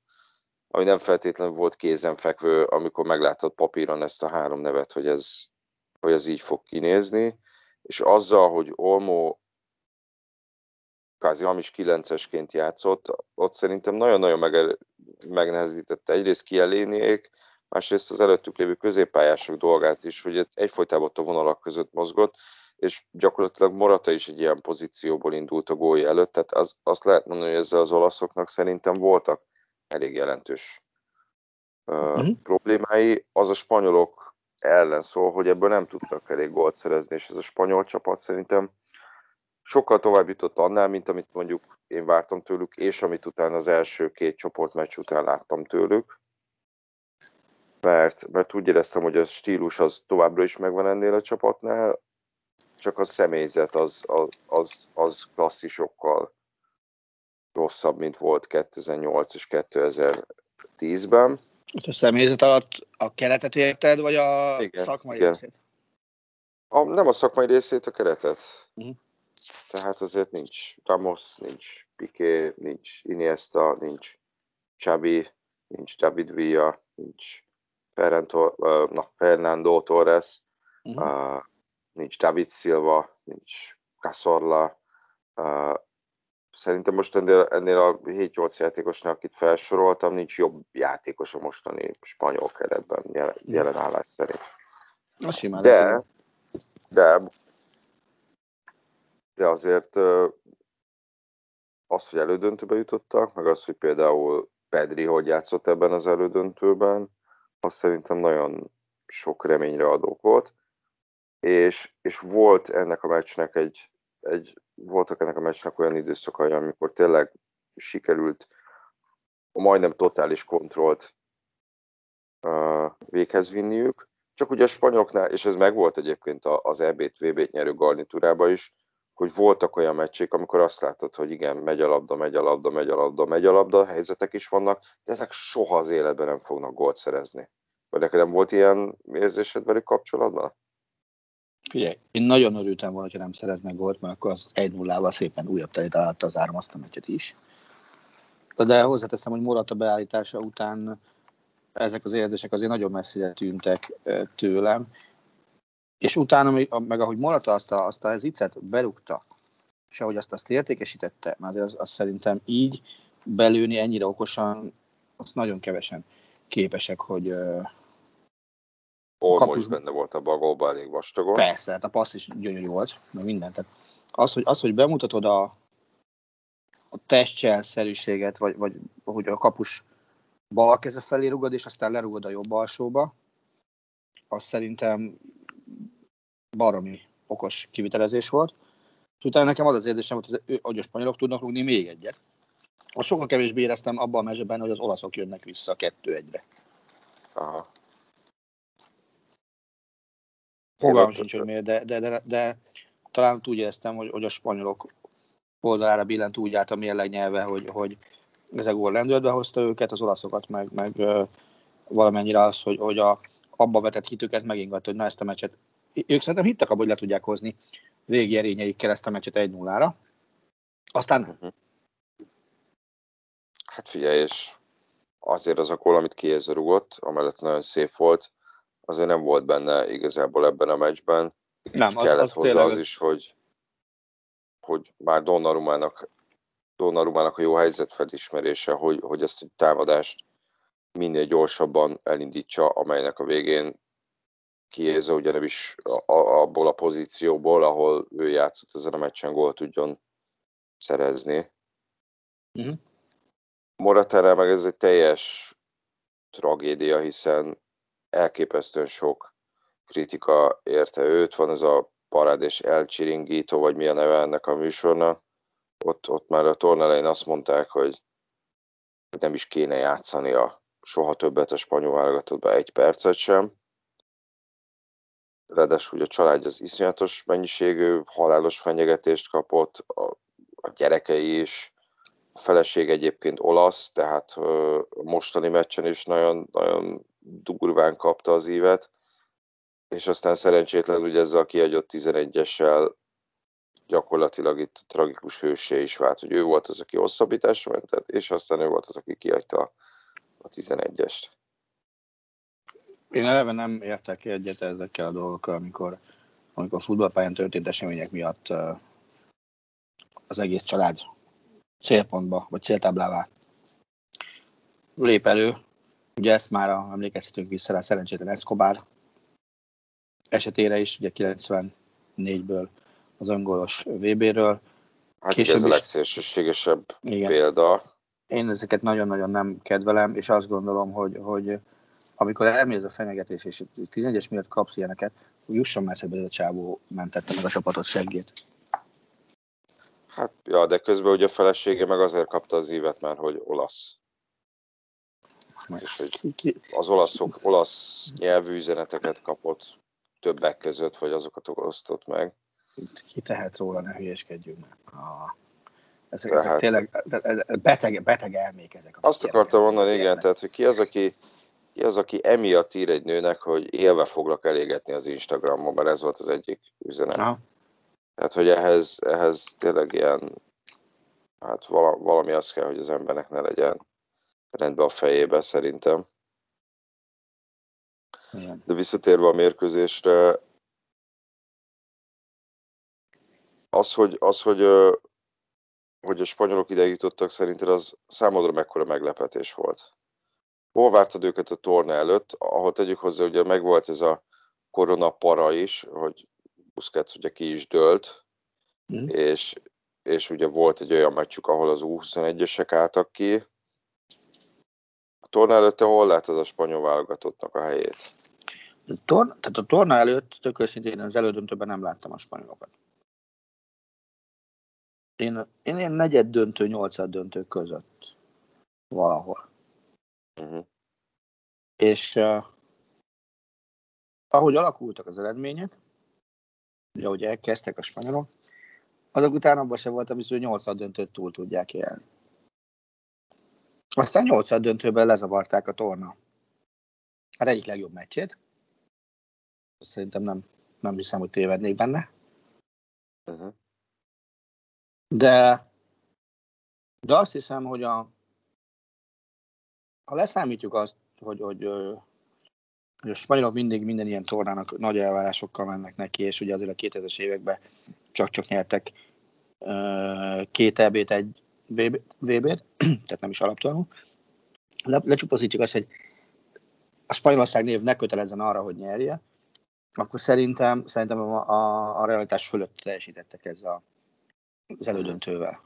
ami nem feltétlenül volt kézenfekvő, amikor meglátod papíron ezt a három nevet, hogy ez, hogy ez így fog kinézni, és azzal, hogy Olmo kvázi hamis kilencesként játszott, ott szerintem nagyon-nagyon meg, megnehezítette. Egyrészt kieléniék, másrészt az előttük lévő középpályások dolgát is, hogy egyfolytában ott a vonalak között mozgott, és gyakorlatilag Morata is egy ilyen pozícióból indult a gólja előtt, tehát az, azt lehet mondani, hogy ezzel az olaszoknak szerintem voltak elég jelentős uh, Mhm. problémái. Az a spanyolok ellen szól, hogy ebből nem tudtak elég gólt szerezni, és ez a spanyol csapat szerintem sokkal tovább jutott annál, mint amit mondjuk én vártam tőlük, és amit utána az első két csoportmeccs után láttam tőlük. Mert, mert úgy éreztem, hogy a stílus az továbbra is megvan ennél a csapatnál, csak a személyzet az, az, az, az klasszisokkal rosszabb, mint volt 2008 és 2010-ben. És a személyzet alatt a keretet érted, vagy a Igen, szakmai igen. részét? A, nem a szakmai részét, a keretet. Mhm. Tehát azért nincs Ramos, nincs Piqué, nincs Iniesta, nincs Xavi, nincs David Villa, nincs na, Fernando Torres, Mhm. uh, nincs David Silva, nincs Cazorla. Uh, szerintem most ennél, ennél a 7-8 játékosnál, akit felsoroltam, nincs jobb játékos a mostani spanyol keretben jelen, jelen állás szerint. Az simán De, lehet. de, de azért az, hogy elődöntőbe jutottak, meg az, hogy például Pedri hogy játszott ebben az elődöntőben, az szerintem nagyon sok reményre adók volt, és, és volt ennek a meccsnek egy, egy, voltak ennek a meccsnek olyan időszakai, amikor tényleg sikerült a majdnem totális kontrollt uh, véghez vinniük, csak ugye a spanyoloknál, és ez megvolt egyébként az EB-t, VB-t nyerő garnitúrában is, hogy voltak olyan meccsék, amikor azt látod, hogy igen, megy a labda, megy a labda, megy a labda, megy a labda, helyzetek is vannak, de ezek soha az életben nem fognak gólt szerezni. Vagy neked nem volt ilyen érzésed velük kapcsolatban? Figyelj, én nagyon örültem volna, hogy nem szereznek gólt, mert akkor az 1-0-val szépen újabb telét alatt az áram azt a meccset is. De hozzáteszem, hogy Morata beállítása után ezek az érzések azért nagyon messzire tűntek tőlem, és utána, meg ahogy Morata azt a, azt a zicet berúgta, és ahogy azt azt értékesítette, mert az, az szerintem így belőni ennyire okosan, azt nagyon kevesen képesek, hogy Kapus... is benne volt a bagolba elég vastagon. Persze, hát a passz is gyönyörű volt, meg minden. Tehát az, hogy, az, hogy bemutatod a, a testcselszerűséget, vagy, vagy hogy a kapus bal keze felé rugod, és aztán lerugod a jobb alsóba, az szerintem baromi okos kivitelezés volt. Utána nekem az az érzésem volt, hogy a spanyolok tudnak rúgni még egyet. A sokkal kevésbé éreztem abban a mezőben, hogy az olaszok jönnek vissza kettő egyre. Aha. Fogalmam sincs, hogy miért, de, de, de, de, talán úgy éreztem, hogy, hogy a spanyolok oldalára billent úgy át a mérleg nyelve, hogy, hogy ez a gól lendületbe hozta őket, az olaszokat meg, meg valamennyire az, hogy, hogy a, abba vetett hitüket megingatta, hogy na ezt a meccset ők szerintem hittek abban, hogy le tudják hozni régi erényeikkel ezt a meccset 1-0-ra. Aztán nem. Mhm. Hát figyelj, és azért az a gól, amit Kieza rugott, amellett nagyon szép volt, azért nem volt benne igazából ebben a meccsben. Nem, az, kellett az hozzá tényleg... az is, hogy, hogy már Donnarumának, Donnarumának a jó helyzet felismerése, hogy, hogy ezt a támadást minél gyorsabban elindítsa, amelynek a végén Kiéza ugye nem is abból a pozícióból, ahol ő játszott ezen a meccsen gól tudjon szerezni. Uh-huh. Moratánál meg ez egy teljes tragédia, hiszen elképesztően sok kritika érte őt. Van ez a parád és elcsiringító, vagy mi a neve ennek a műsornak. Ott, ott már a tornelején azt mondták, hogy nem is kéne játszani a soha többet a spanyol válogatottba egy percet sem ráadásul a család az iszonyatos mennyiségű halálos fenyegetést kapott, a, a gyerekei is, a feleség egyébként olasz, tehát a mostani meccsen is nagyon, nagyon durván kapta az ívet, és aztán szerencsétlen ugye ezzel a kiagyott 11-essel gyakorlatilag itt tragikus hősé is vált, hogy ő volt az, aki hosszabbításra mentett, és aztán ő volt az, aki kiadta a 11-est. Én eleve nem értek egyet ezekkel a dolgokkal, amikor, amikor futballpályán történt események miatt az egész család célpontba, vagy céltáblává lép elő. Ugye ezt már a, emlékezhetünk vissza rá szerencsétlen Escobar esetére is, ugye 94-ből az angolos VB-ről. Hát Később ez a legszélsőségesebb példa. Én ezeket nagyon-nagyon nem kedvelem, és azt gondolom, hogy, hogy amikor elmész a fenyegetés, és 11-es miatt kapsz ilyeneket, hogy jusson már ez a csávó mentette meg a csapatot seggét. Hát, ja, de közben ugye a felesége meg azért kapta az évet, mert hogy olasz. És hogy az olaszok, olasz nyelvű üzeneteket kapott többek között, vagy azokat osztott meg. Ki tehet róla, ne hülyeskedjünk. Ah, ezek, tehát, ezek tényleg beteg, beteg elmék ezek. Azt akartam mondani, igen, tehát hogy ki az, aki ki az, aki emiatt ír egy nőnek, hogy élve foglak elégetni az Instagramon, mert ez volt az egyik üzenet. Aha. Tehát, hogy ehhez, ehhez tényleg ilyen, hát valami az kell, hogy az embernek ne legyen rendben a fejébe szerintem. Igen. De visszatérve a mérkőzésre, az, hogy, az, hogy, hogy a spanyolok ide jutottak, szerinted az számodra mekkora meglepetés volt? hol vártad őket a torna előtt, ahol tegyük hozzá, ugye megvolt ez a koronapara is, hogy Busquets ugye ki is dőlt, mm. és, és ugye volt egy olyan meccsük, ahol az U21-esek álltak ki. Torna előtte hol látod a spanyol válogatottnak a helyét? Torna, tehát a torna előtt, tök őszintén az elődöntőben nem láttam a spanyolokat. Én, én ilyen negyed döntő, nyolcad döntő között valahol. Uh-huh. És uh, ahogy alakultak az eredmények, ugye ahogy elkezdtek a spanyolok, azok után abban sem voltam biztos, hogy nyolcad döntőt túl tudják élni. Aztán nyolcad döntőben lezavarták a torna. Hát egyik legjobb meccsét. Szerintem nem, nem hiszem, hogy tévednék benne. Uh-huh. De, de azt hiszem, hogy a, ha leszámítjuk azt, hogy, hogy, hogy a spanyolok mindig minden ilyen tornának nagy elvárásokkal mennek neki, és ugye azért a 2000-es években csak-csak nyertek két EB-t, egy VB-t, tehát nem is alaptalanul. Le, lecsupaszítjuk azt, hogy a Spanyolország név ne kötelezzen arra, hogy nyerje, akkor szerintem, szerintem a, a, a realitás fölött teljesítettek ez a, az elődöntővel.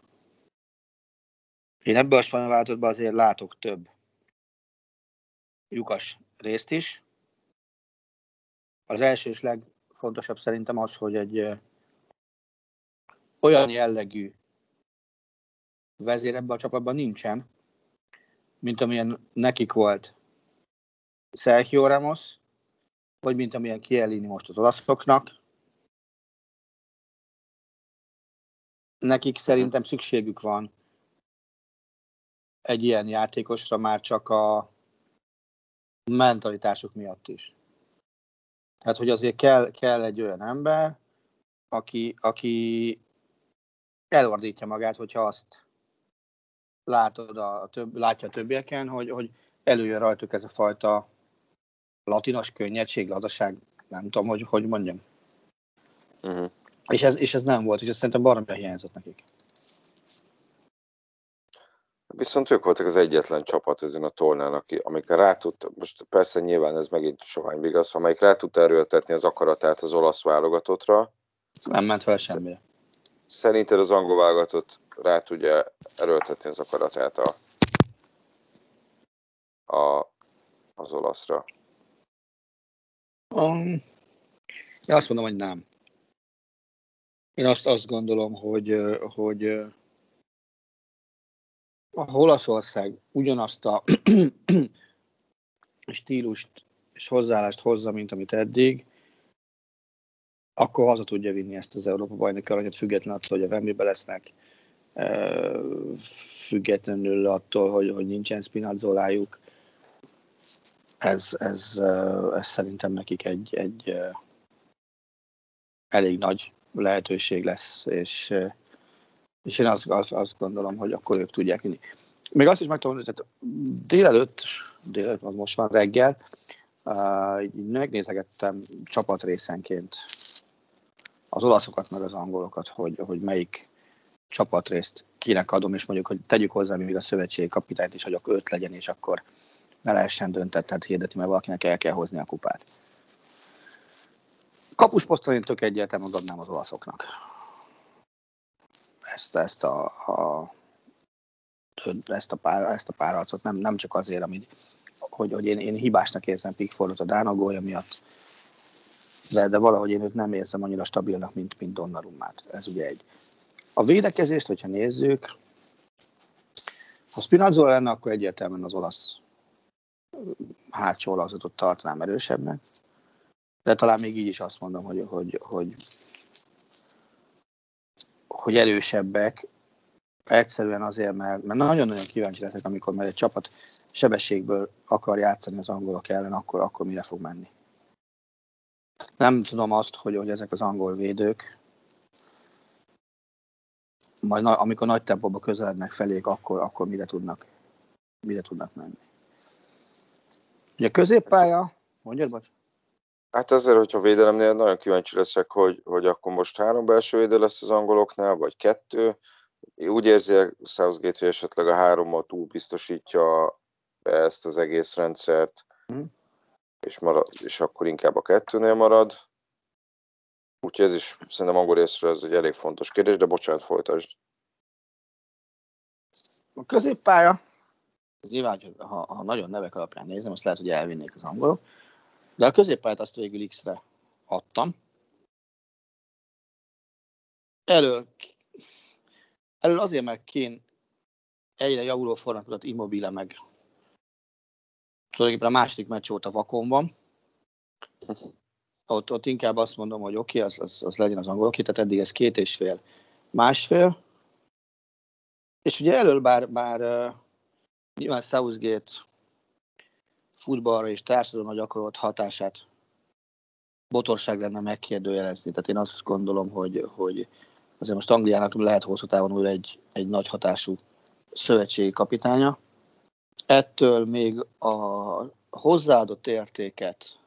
Én ebből a spanyol váltottban azért látok több lyukas részt is. Az első és legfontosabb szerintem az, hogy egy olyan jellegű vezér ebben a csapatban nincsen, mint amilyen nekik volt Sergio Ramos, vagy mint amilyen Kielini most az olaszoknak. Nekik szerintem szükségük van egy ilyen játékosra már csak a mentalitásuk miatt is. Tehát, hogy azért kell, kell egy olyan ember, aki, aki elordítja magát, hogyha azt látod a több, látja a többieken, hogy, hogy előjön rajtuk ez a fajta latinos könnyedség, ladaság, nem tudom, hogy, hogy mondjam. Uh-huh. És, ez, és ez nem volt, és ez szerintem baromira hiányzott nekik. Viszont ők voltak az egyetlen csapat ezen a tornán, aki, amikor rá tudta, most persze nyilván ez megint sohány vigasz, amelyik rá tudta erőltetni az akaratát az olasz válogatottra. Nem ment fel semmire. Szerinted az angol válogatott rá tudja erőltetni az akaratát a, a, az olaszra? Um, én azt mondom, hogy nem. Én azt, azt gondolom, hogy, hogy a Olaszország ugyanazt a stílust és hozzáállást hozza, mint amit eddig, akkor haza tudja vinni ezt az Európa bajnoki aranyat, függetlenül attól, hogy a Vembibe lesznek, függetlenül attól, hogy, hogy nincsen spinazzolájuk. Ez, ez, ez szerintem nekik egy, egy elég nagy lehetőség lesz, és, és én azt, azt, azt gondolom, hogy akkor ők tudják vinni. Még azt is meg tudom, hogy délelőtt, délelőtt, az most van reggel, uh, megnézegettem csapatrészenként az olaszokat, meg az angolokat, hogy, hogy melyik csapatrészt kinek adom, és mondjuk, hogy tegyük hozzá még a szövetségi kapitányt is, hogy akkor öt legyen, és akkor ne lehessen döntettet hirdeti, mert valakinek el kell hozni a kupát. Kapusposzton én tök egyértelműen adnám az olaszoknak. Ezt, ezt a, a ezt a, pár, ezt a párharcot, nem, nem csak azért, amit, hogy, hogy én, én hibásnak érzem Pickfordot a Dánagója miatt, de, de valahogy én őt nem érzem annyira stabilnak, mint, mint Donnarummát. Ez ugye egy. A védekezést, hogyha nézzük, ha Spinazzola lenne, akkor egyértelműen az olasz hátsó olazatot tartanám erősebbnek. De talán még így is azt mondom, hogy, hogy, hogy, hogy erősebbek, egyszerűen azért, mert, mert nagyon-nagyon kíváncsi leszek, amikor már egy csapat sebességből akar játszani az angolok ellen, akkor, akkor mire fog menni. Nem tudom azt, hogy, hogy ezek az angol védők, majd amikor nagy tempóba közelednek felék, akkor, akkor mire tudnak, mire tudnak menni. Ugye középpálya, mondjad, bocs? Hát azért, hogyha védelemnél nagyon kíváncsi leszek, hogy, hogy akkor most három belső védő lesz az angoloknál, vagy kettő. Úgy érzi Southgate, hogy esetleg a hárommal túl biztosítja ezt az egész rendszert, hmm és, marad, és akkor inkább a kettőnél marad. Úgyhogy ez is szerintem angol részről ez egy elég fontos kérdés, de bocsánat, folytasd. A középpálya, nyilván, ha, ha nagyon nevek alapján nézem, azt lehet, hogy elvinnék az angolok. De a középpályát azt végül X-re adtam. Elől, elől azért, mert Kén egyre javuló formát Immobile meg tulajdonképpen a második meccs óta vakon van. Ott, ott inkább azt mondom, hogy oké, okay, az, az, az legyen az angol, oké, tehát eddig ez két és fél, másfél. És ugye elől bár, bár uh, nyilván Southgate futballra és társadalomra gyakorolt hatását botorság lenne megkérdőjelezni. Tehát én azt gondolom, hogy, hogy azért most Angliának lehet hosszú távon újra egy, egy nagy hatású szövetségi kapitánya. Ettől még a hozzáadott értéket,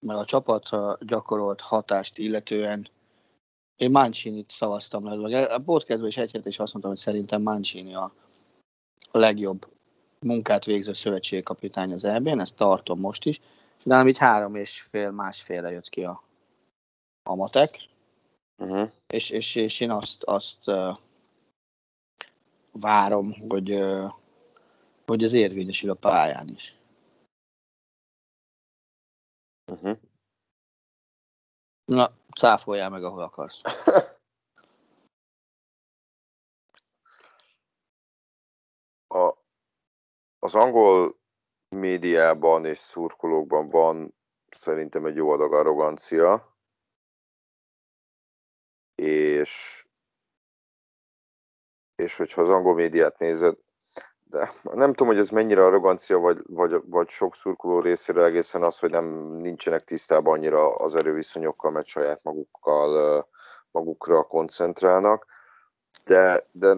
meg a csapatra gyakorolt hatást illetően én Mancini-t szavaztam le. A podcastban is egy is azt mondtam, hogy szerintem Mancini a, legjobb munkát végző szövetségkapitány az EB-n, ezt tartom most is. De így három és fél, másfélre jött ki a, a matek. Uh-huh. És, és, és, én azt, azt uh, várom, hogy, uh, hogy az érvényesül a pályán is. Uh-huh. Na, cáfoljál meg, ahol akarsz. a, az angol médiában és szurkolókban van szerintem egy jó adag arrogancia, és, és hogyha az angol médiát nézed, de nem tudom, hogy ez mennyire arrogancia, vagy, vagy, vagy sok szurkoló részéről egészen az, hogy nem nincsenek tisztában annyira az erőviszonyokkal, mert saját magukkal, magukra koncentrálnak, de, de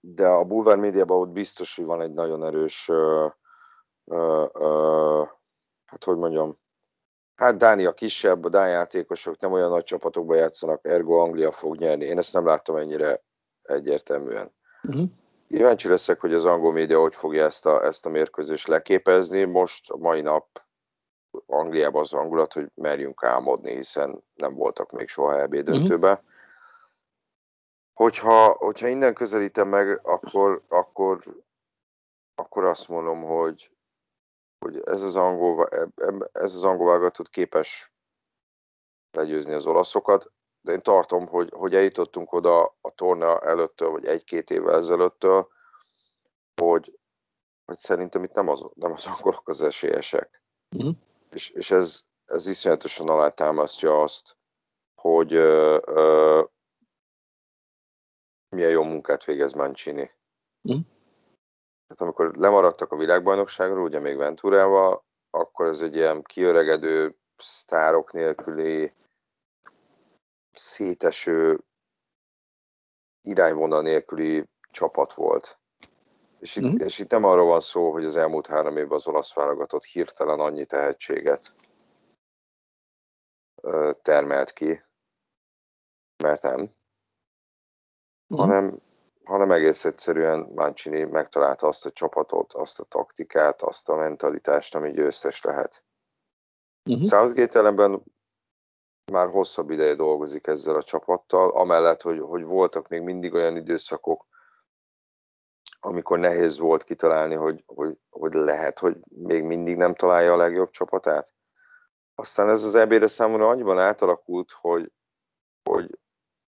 de a bulvár médiában ott biztos, hogy van egy nagyon erős, ö, ö, ö, hát hogy mondjam, hát Dánia kisebb, a Dán játékosok nem olyan nagy csapatokban játszanak, ergo Anglia fog nyerni. Én ezt nem láttam ennyire egyértelműen. Uh-huh. Kíváncsi leszek, hogy az angol média hogy fogja ezt a, ezt a mérkőzést leképezni. Most a mai nap Angliában az angulat, hogy merjünk álmodni, hiszen nem voltak még soha EB döntőbe. Uh-huh hogyha, hogyha innen közelítem meg, akkor, akkor, akkor azt mondom, hogy, hogy ez az angol, ez az angol válogatott képes legyőzni az olaszokat, de én tartom, hogy, hogy eljutottunk oda a torna előttől, vagy egy-két évvel ezelőttől, hogy, hogy szerintem itt nem az, nem az angolok az esélyesek. Mm. És, és ez, ez iszonyatosan alátámasztja azt, hogy ö, ö, milyen jó munkát végez Mancini. Mm. Hát amikor lemaradtak a világbajnokságról, ugye még Venturával, akkor ez egy ilyen kiöregedő, sztárok nélküli, széteső, irányvonal nélküli csapat volt. És itt, mm. és itt nem arról van szó, hogy az elmúlt három évben az olasz válogatott hirtelen annyi tehetséget termelt ki, mert nem mm. hanem, hanem egész egyszerűen Mancini megtalálta azt a csapatot, azt a taktikát, azt a mentalitást, ami győztes lehet. Mm-hmm. Southgate ellenben már hosszabb ideje dolgozik ezzel a csapattal, amellett, hogy, hogy voltak még mindig olyan időszakok, amikor nehéz volt kitalálni, hogy, hogy, hogy lehet, hogy még mindig nem találja a legjobb csapatát. Aztán ez az ebéde számomra annyiban átalakult, hogy, hogy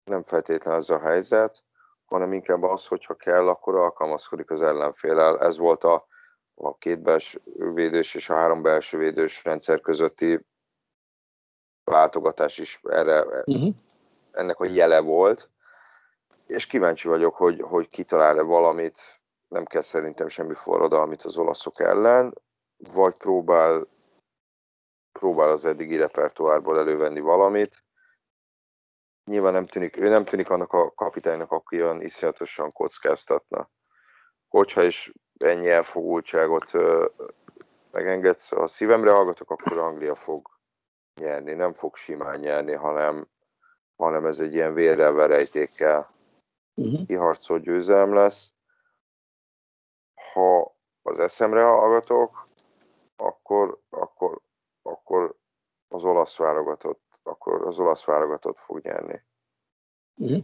nem feltétlenül az a helyzet, hanem inkább az, hogyha kell, akkor alkalmazkodik az ellenfélel. Ez volt a, a két belső védős és a három belső védős rendszer közötti váltogatás is erre, uh-huh. ennek a jele volt, és kíváncsi vagyok, hogy, hogy kitalál-e valamit, nem kell szerintem semmi forradalmit az olaszok ellen, vagy próbál, próbál az eddigi repertoárból elővenni valamit, nyilván nem tűnik, ő nem tűnik annak a kapitánynak, aki olyan iszonyatosan kockáztatna. Hogyha is ennyi elfogultságot megengedsz, ha a szívemre hallgatok, akkor Anglia fog nyerni. Nem fog simán nyerni, hanem, hanem ez egy ilyen vérrel, verejtékkel uh-huh. kiharcolt győzelem lesz. Ha az eszemre hallgatok, akkor, akkor, akkor az olasz válogatott akkor az olasz válogatott fog nyerni. Mm.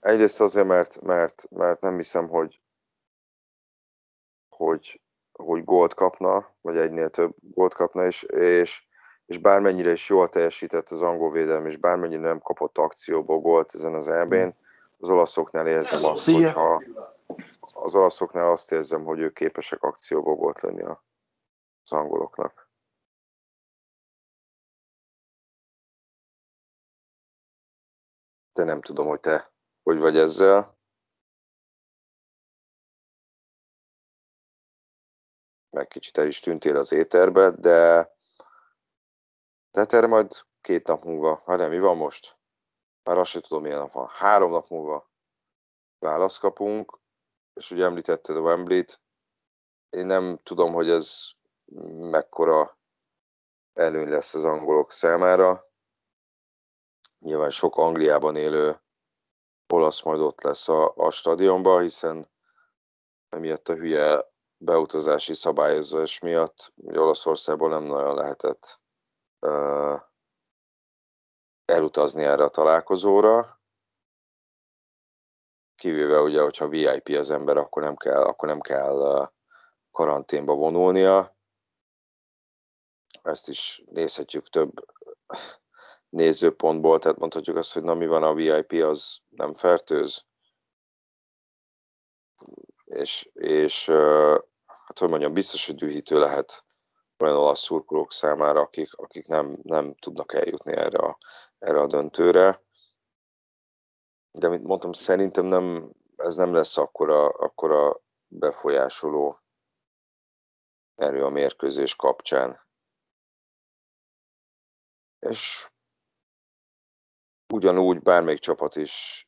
Egyrészt azért, mert, mert, mert nem hiszem, hogy, hogy, hogy gólt kapna, vagy egynél több gólt kapna, és, és, és bármennyire is jól teljesített az angol védelem, és bármennyire nem kapott akcióból gólt ezen az EB-n, az olaszoknál érzem azt, hogy ha az olaszoknál azt érzem, hogy ők képesek akcióból gólt lenni az angoloknak. De nem tudom, hogy te hogy vagy ezzel. Meg kicsit el is tűntél az éterbe, de de hát erre majd két nap múlva, hát nem, mi van most? Már azt sem tudom, milyen nap van. Három nap múlva választ kapunk, és ugye említetted a Wembley-t. Én nem tudom, hogy ez mekkora előny lesz az angolok számára. Nyilván sok Angliában élő olasz majd ott lesz a, a stadionban, hiszen emiatt a hülye beutazási szabályozás miatt Olaszországból nem nagyon lehetett uh, elutazni erre a találkozóra. Kivéve ugye, hogyha VIP az ember, akkor nem kell, akkor nem kell karanténba vonulnia. Ezt is nézhetjük több nézőpontból, tehát mondhatjuk azt, hogy na mi van a VIP, az nem fertőz, és, és hát hogy mondjam, biztos, hogy dühítő lehet olyan olasz szurkolók számára, akik, akik nem, nem tudnak eljutni erre a, erre a döntőre. De mint mondtam, szerintem nem, ez nem lesz akkora, akkora befolyásoló erő a mérkőzés kapcsán. És ugyanúgy bármelyik csapat is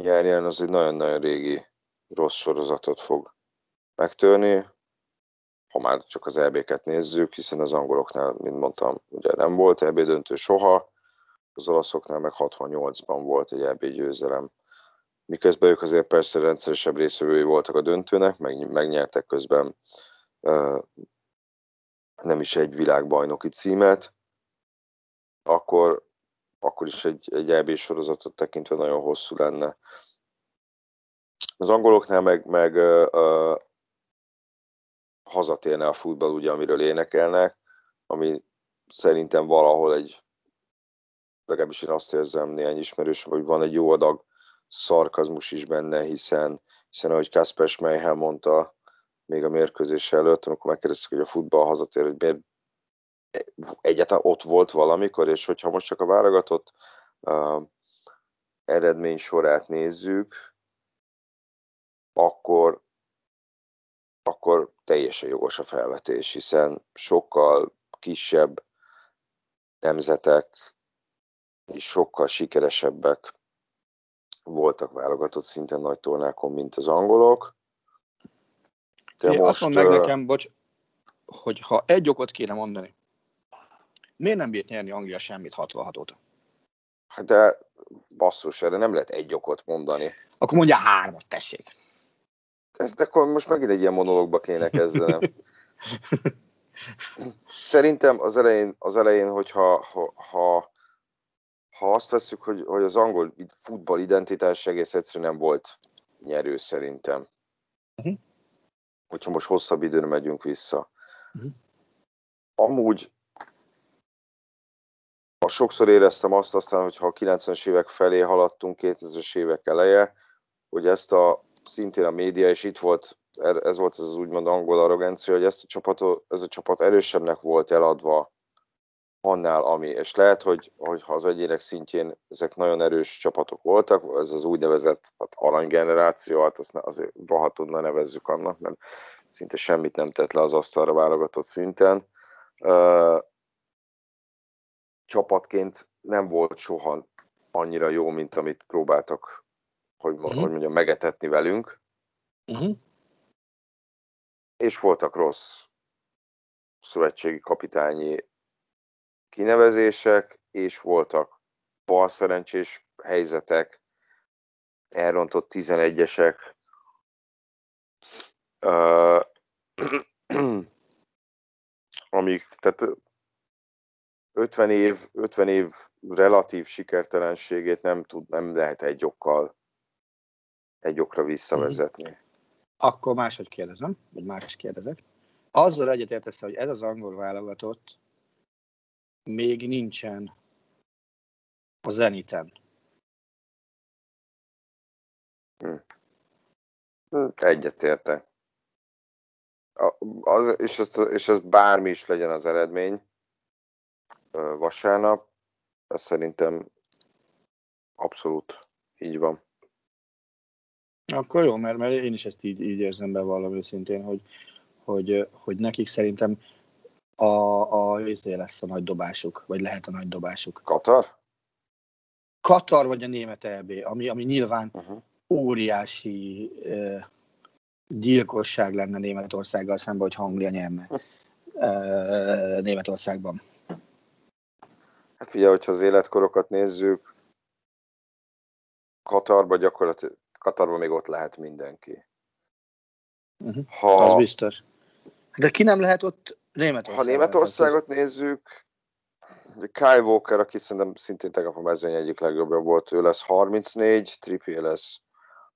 nyerjen, az egy nagyon-nagyon régi rossz sorozatot fog megtörni, ha már csak az EB-ket nézzük, hiszen az angoloknál, mint mondtam, ugye nem volt EB döntő soha, az olaszoknál meg 68-ban volt egy EB győzelem. Miközben ők azért persze rendszeresebb részvevői voltak a döntőnek, meg, megnyertek közben uh, nem is egy világbajnoki címet, akkor, akkor is egy, egy EB sorozatot tekintve nagyon hosszú lenne. Az angoloknál meg, meg uh, hazatérne a futball, ugye, amiről énekelnek, ami szerintem valahol egy, legalábbis én azt érzem néhány ismerős, hogy van egy jó adag szarkazmus is benne, hiszen, hiszen ahogy Kasper Schmeichel mondta még a mérkőzés előtt, amikor megkérdeztük, hogy a futball hazatér, hogy miért egyáltalán ott volt valamikor, és hogyha most csak a válogatott uh, eredmény sorát nézzük, akkor, akkor teljesen jogos a felvetés, hiszen sokkal kisebb nemzetek és sokkal sikeresebbek voltak válogatott szinten nagy tornákon, mint az angolok. De Én most, azt mondd meg nekem, bocs, hogy ha egy okot kéne mondani, miért nem bírt nyerni Anglia semmit 66 óta? Hát de basszus, erre nem lehet egy okot mondani. Akkor mondja hármat, tessék ezt akkor most megint egy ilyen monológba kéne kezdenem. Szerintem az elején, az elején hogyha ha, ha, ha azt veszük, hogy, hogy az angol futball identitás egész egyszerűen nem volt nyerő szerintem. Uh-huh. Hogyha most hosszabb időre megyünk vissza. Uh-huh. Amúgy a sokszor éreztem azt aztán, hogyha a 90-es évek felé haladtunk, 2000-es évek eleje, hogy ezt a szintén a média, és itt volt, ez volt az úgymond angol arrogancia, hogy ezt a csapatot, ez a csapat erősebbnek volt eladva annál, ami, és lehet, hogy, hogy ha az egyének szintjén ezek nagyon erős csapatok voltak, ez az úgynevezett hát aranygeneráció, hát azt azért rohadtul ne nevezzük annak, mert szinte semmit nem tett le az asztalra válogatott szinten. Csapatként nem volt soha annyira jó, mint amit próbáltak hogy, uh-huh. hogy mondjam, megetetni velünk. Uh-huh. És voltak rossz szövetségi kapitányi kinevezések, és voltak balszerencsés helyzetek, elrontott 11-esek, uh, amik, tehát 50 év, 50 év relatív sikertelenségét nem tud, nem lehet egy okkal egy okra visszavezetni. Akkor máshogy kérdezem, vagy más kérdezek. azzal egyetértesz, hogy ez az angol válogatott még nincsen a zeniten. Hm. Hm, egyetértek. Az, és, ez, és ez bármi is legyen az eredmény vasárnap, ez szerintem abszolút így van. Akkor jó, mert, mert én is ezt így, így érzem be valami őszintén, hogy, hogy, hogy nekik szerintem a, a izé lesz a nagy dobásuk, vagy lehet a nagy dobásuk. Katar? Katar vagy a német EB, ami, ami nyilván uh-huh. óriási uh, gyilkosság lenne Németországgal szemben, hogy Anglia nyerne uh, Németországban. Hát figyelj, hogyha az életkorokat nézzük, Katarban gyakorlatilag, Katarban még ott lehet mindenki. Uh-huh. Ha, az biztos. De ki nem lehet ott Németország. Ha Németországot nézzük, Kyle Walker, aki szerintem szintén tegnap a mezőny egyik legjobbja volt, ő lesz 34, Trippier lesz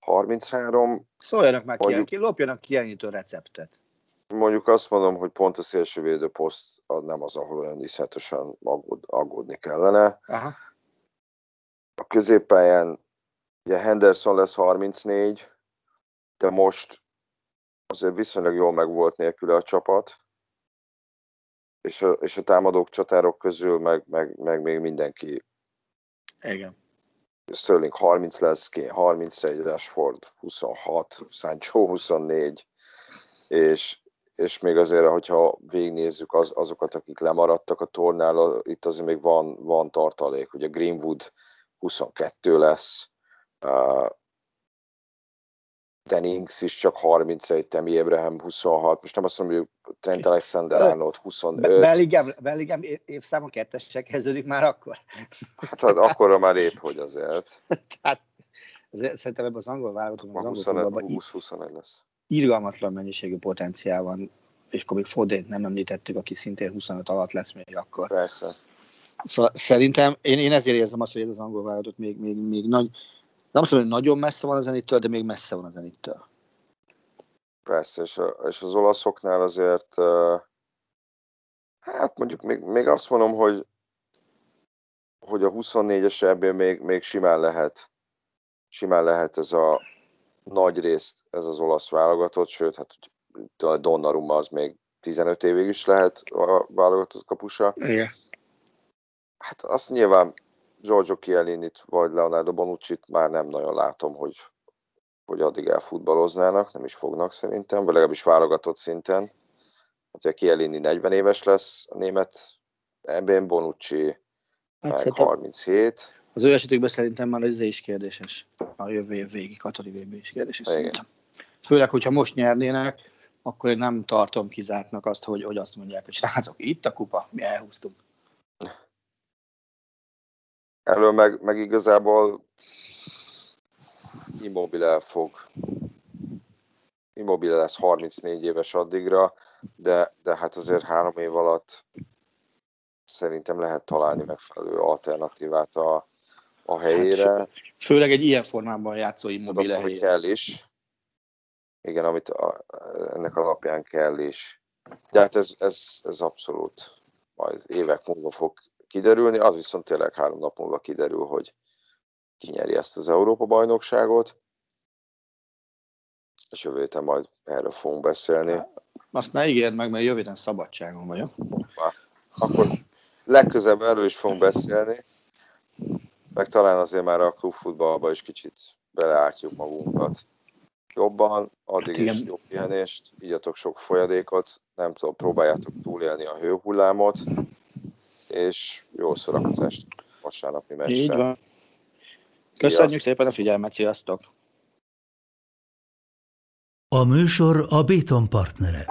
33. Szóljanak már mondjuk, ki, lopjanak kiegyenlítő receptet. Mondjuk azt mondom, hogy pont a szélső védőposzt nem az, ahol olyan iszonyatosan aggód, aggódni kellene. Aha. A középpályán ugye Henderson lesz 34, de most azért viszonylag jól meg volt nélküle a csapat és a, és a támadók csatárok közül meg, meg, meg még mindenki. Igen. Sterling 30 lesz, 31, Rashford 26, Sancho 24, és, és még azért, hogyha végignézzük az, azokat, akik lemaradtak a tornál, itt azért még van, van tartalék. Ugye Greenwood 22 lesz, uh, Dennings is csak 31, Temi Abraham 26, most nem azt mondom, hogy Trent Alexander Arnold 25. Bellingham, Bellingham évszámon kettesre kezdődik már akkor? Hát, hát akkor már épp, hogy azért. Tehát szerintem ebben az angol válogatóban, az angol 20-21 lesz. Irgalmatlan mennyiségű potenciál van, és akkor még Fodént nem említettük, aki szintén 25 alatt lesz még akkor. Persze. Szóval szerintem, én, én ezért érzem azt, hogy ez az angol válogatott még, még, még nagy, nem azt mondom, hogy nagyon messze van a zenittől, de még messze van a zenittől. Persze, és, a, és az olaszoknál azért, hát mondjuk még, még azt mondom, hogy, hogy a 24-es ebből még, még simán lehet, simán lehet ez a nagy részt ez az olasz válogatott, sőt, hát a Donnarumma az még 15 évig is lehet a válogatott kapusa. Igen. Hát azt nyilván Giorgio Chielinit vagy Leonardo bonucci már nem nagyon látom, hogy, hogy addig elfutballoznának, nem is fognak szerintem, vagy legalábbis válogatott szinten. Hát a Chiellini 40 éves lesz, a német ebben Bonucci hát meg 37. Az ő esetükben szerintem már ez is kérdéses. A jövő év végi Katari VB is kérdéses Igen. szerintem. Főleg, hogyha most nyernének, akkor én nem tartom kizártnak azt, hogy, hogy azt mondják, hogy srácok, itt a kupa, mi elhúztunk. Erről meg, meg igazából Immobile fog Immobile lesz 34 éves addigra, de, de hát azért három év alatt szerintem lehet találni megfelelő alternatívát a, a helyére. Hát, főleg egy ilyen formában játszó Immobile azt, helyére. kell is. Igen, amit a, ennek alapján kell is. De hát ez, ez, ez abszolút majd évek múlva fog kiderülni, az viszont tényleg három nap múlva kiderül, hogy ki nyeri ezt az Európa-bajnokságot, és jövő héten majd erről fogunk beszélni. Azt ne ígérd meg, mert jövő szabadságon vagyok. Akkor legközelebb erről is fogunk beszélni, meg talán azért már a klubfutballba is kicsit beleártjuk magunkat jobban, addig hát is jobb pihenést, igyatok sok folyadékot, nem tudom, próbáljátok túlélni a hőhullámot, és jó szórakozást vasárnapi meccsre. Így van. Köszönjük szépen a figyelmet, sziasztok! A műsor a Béton partnere.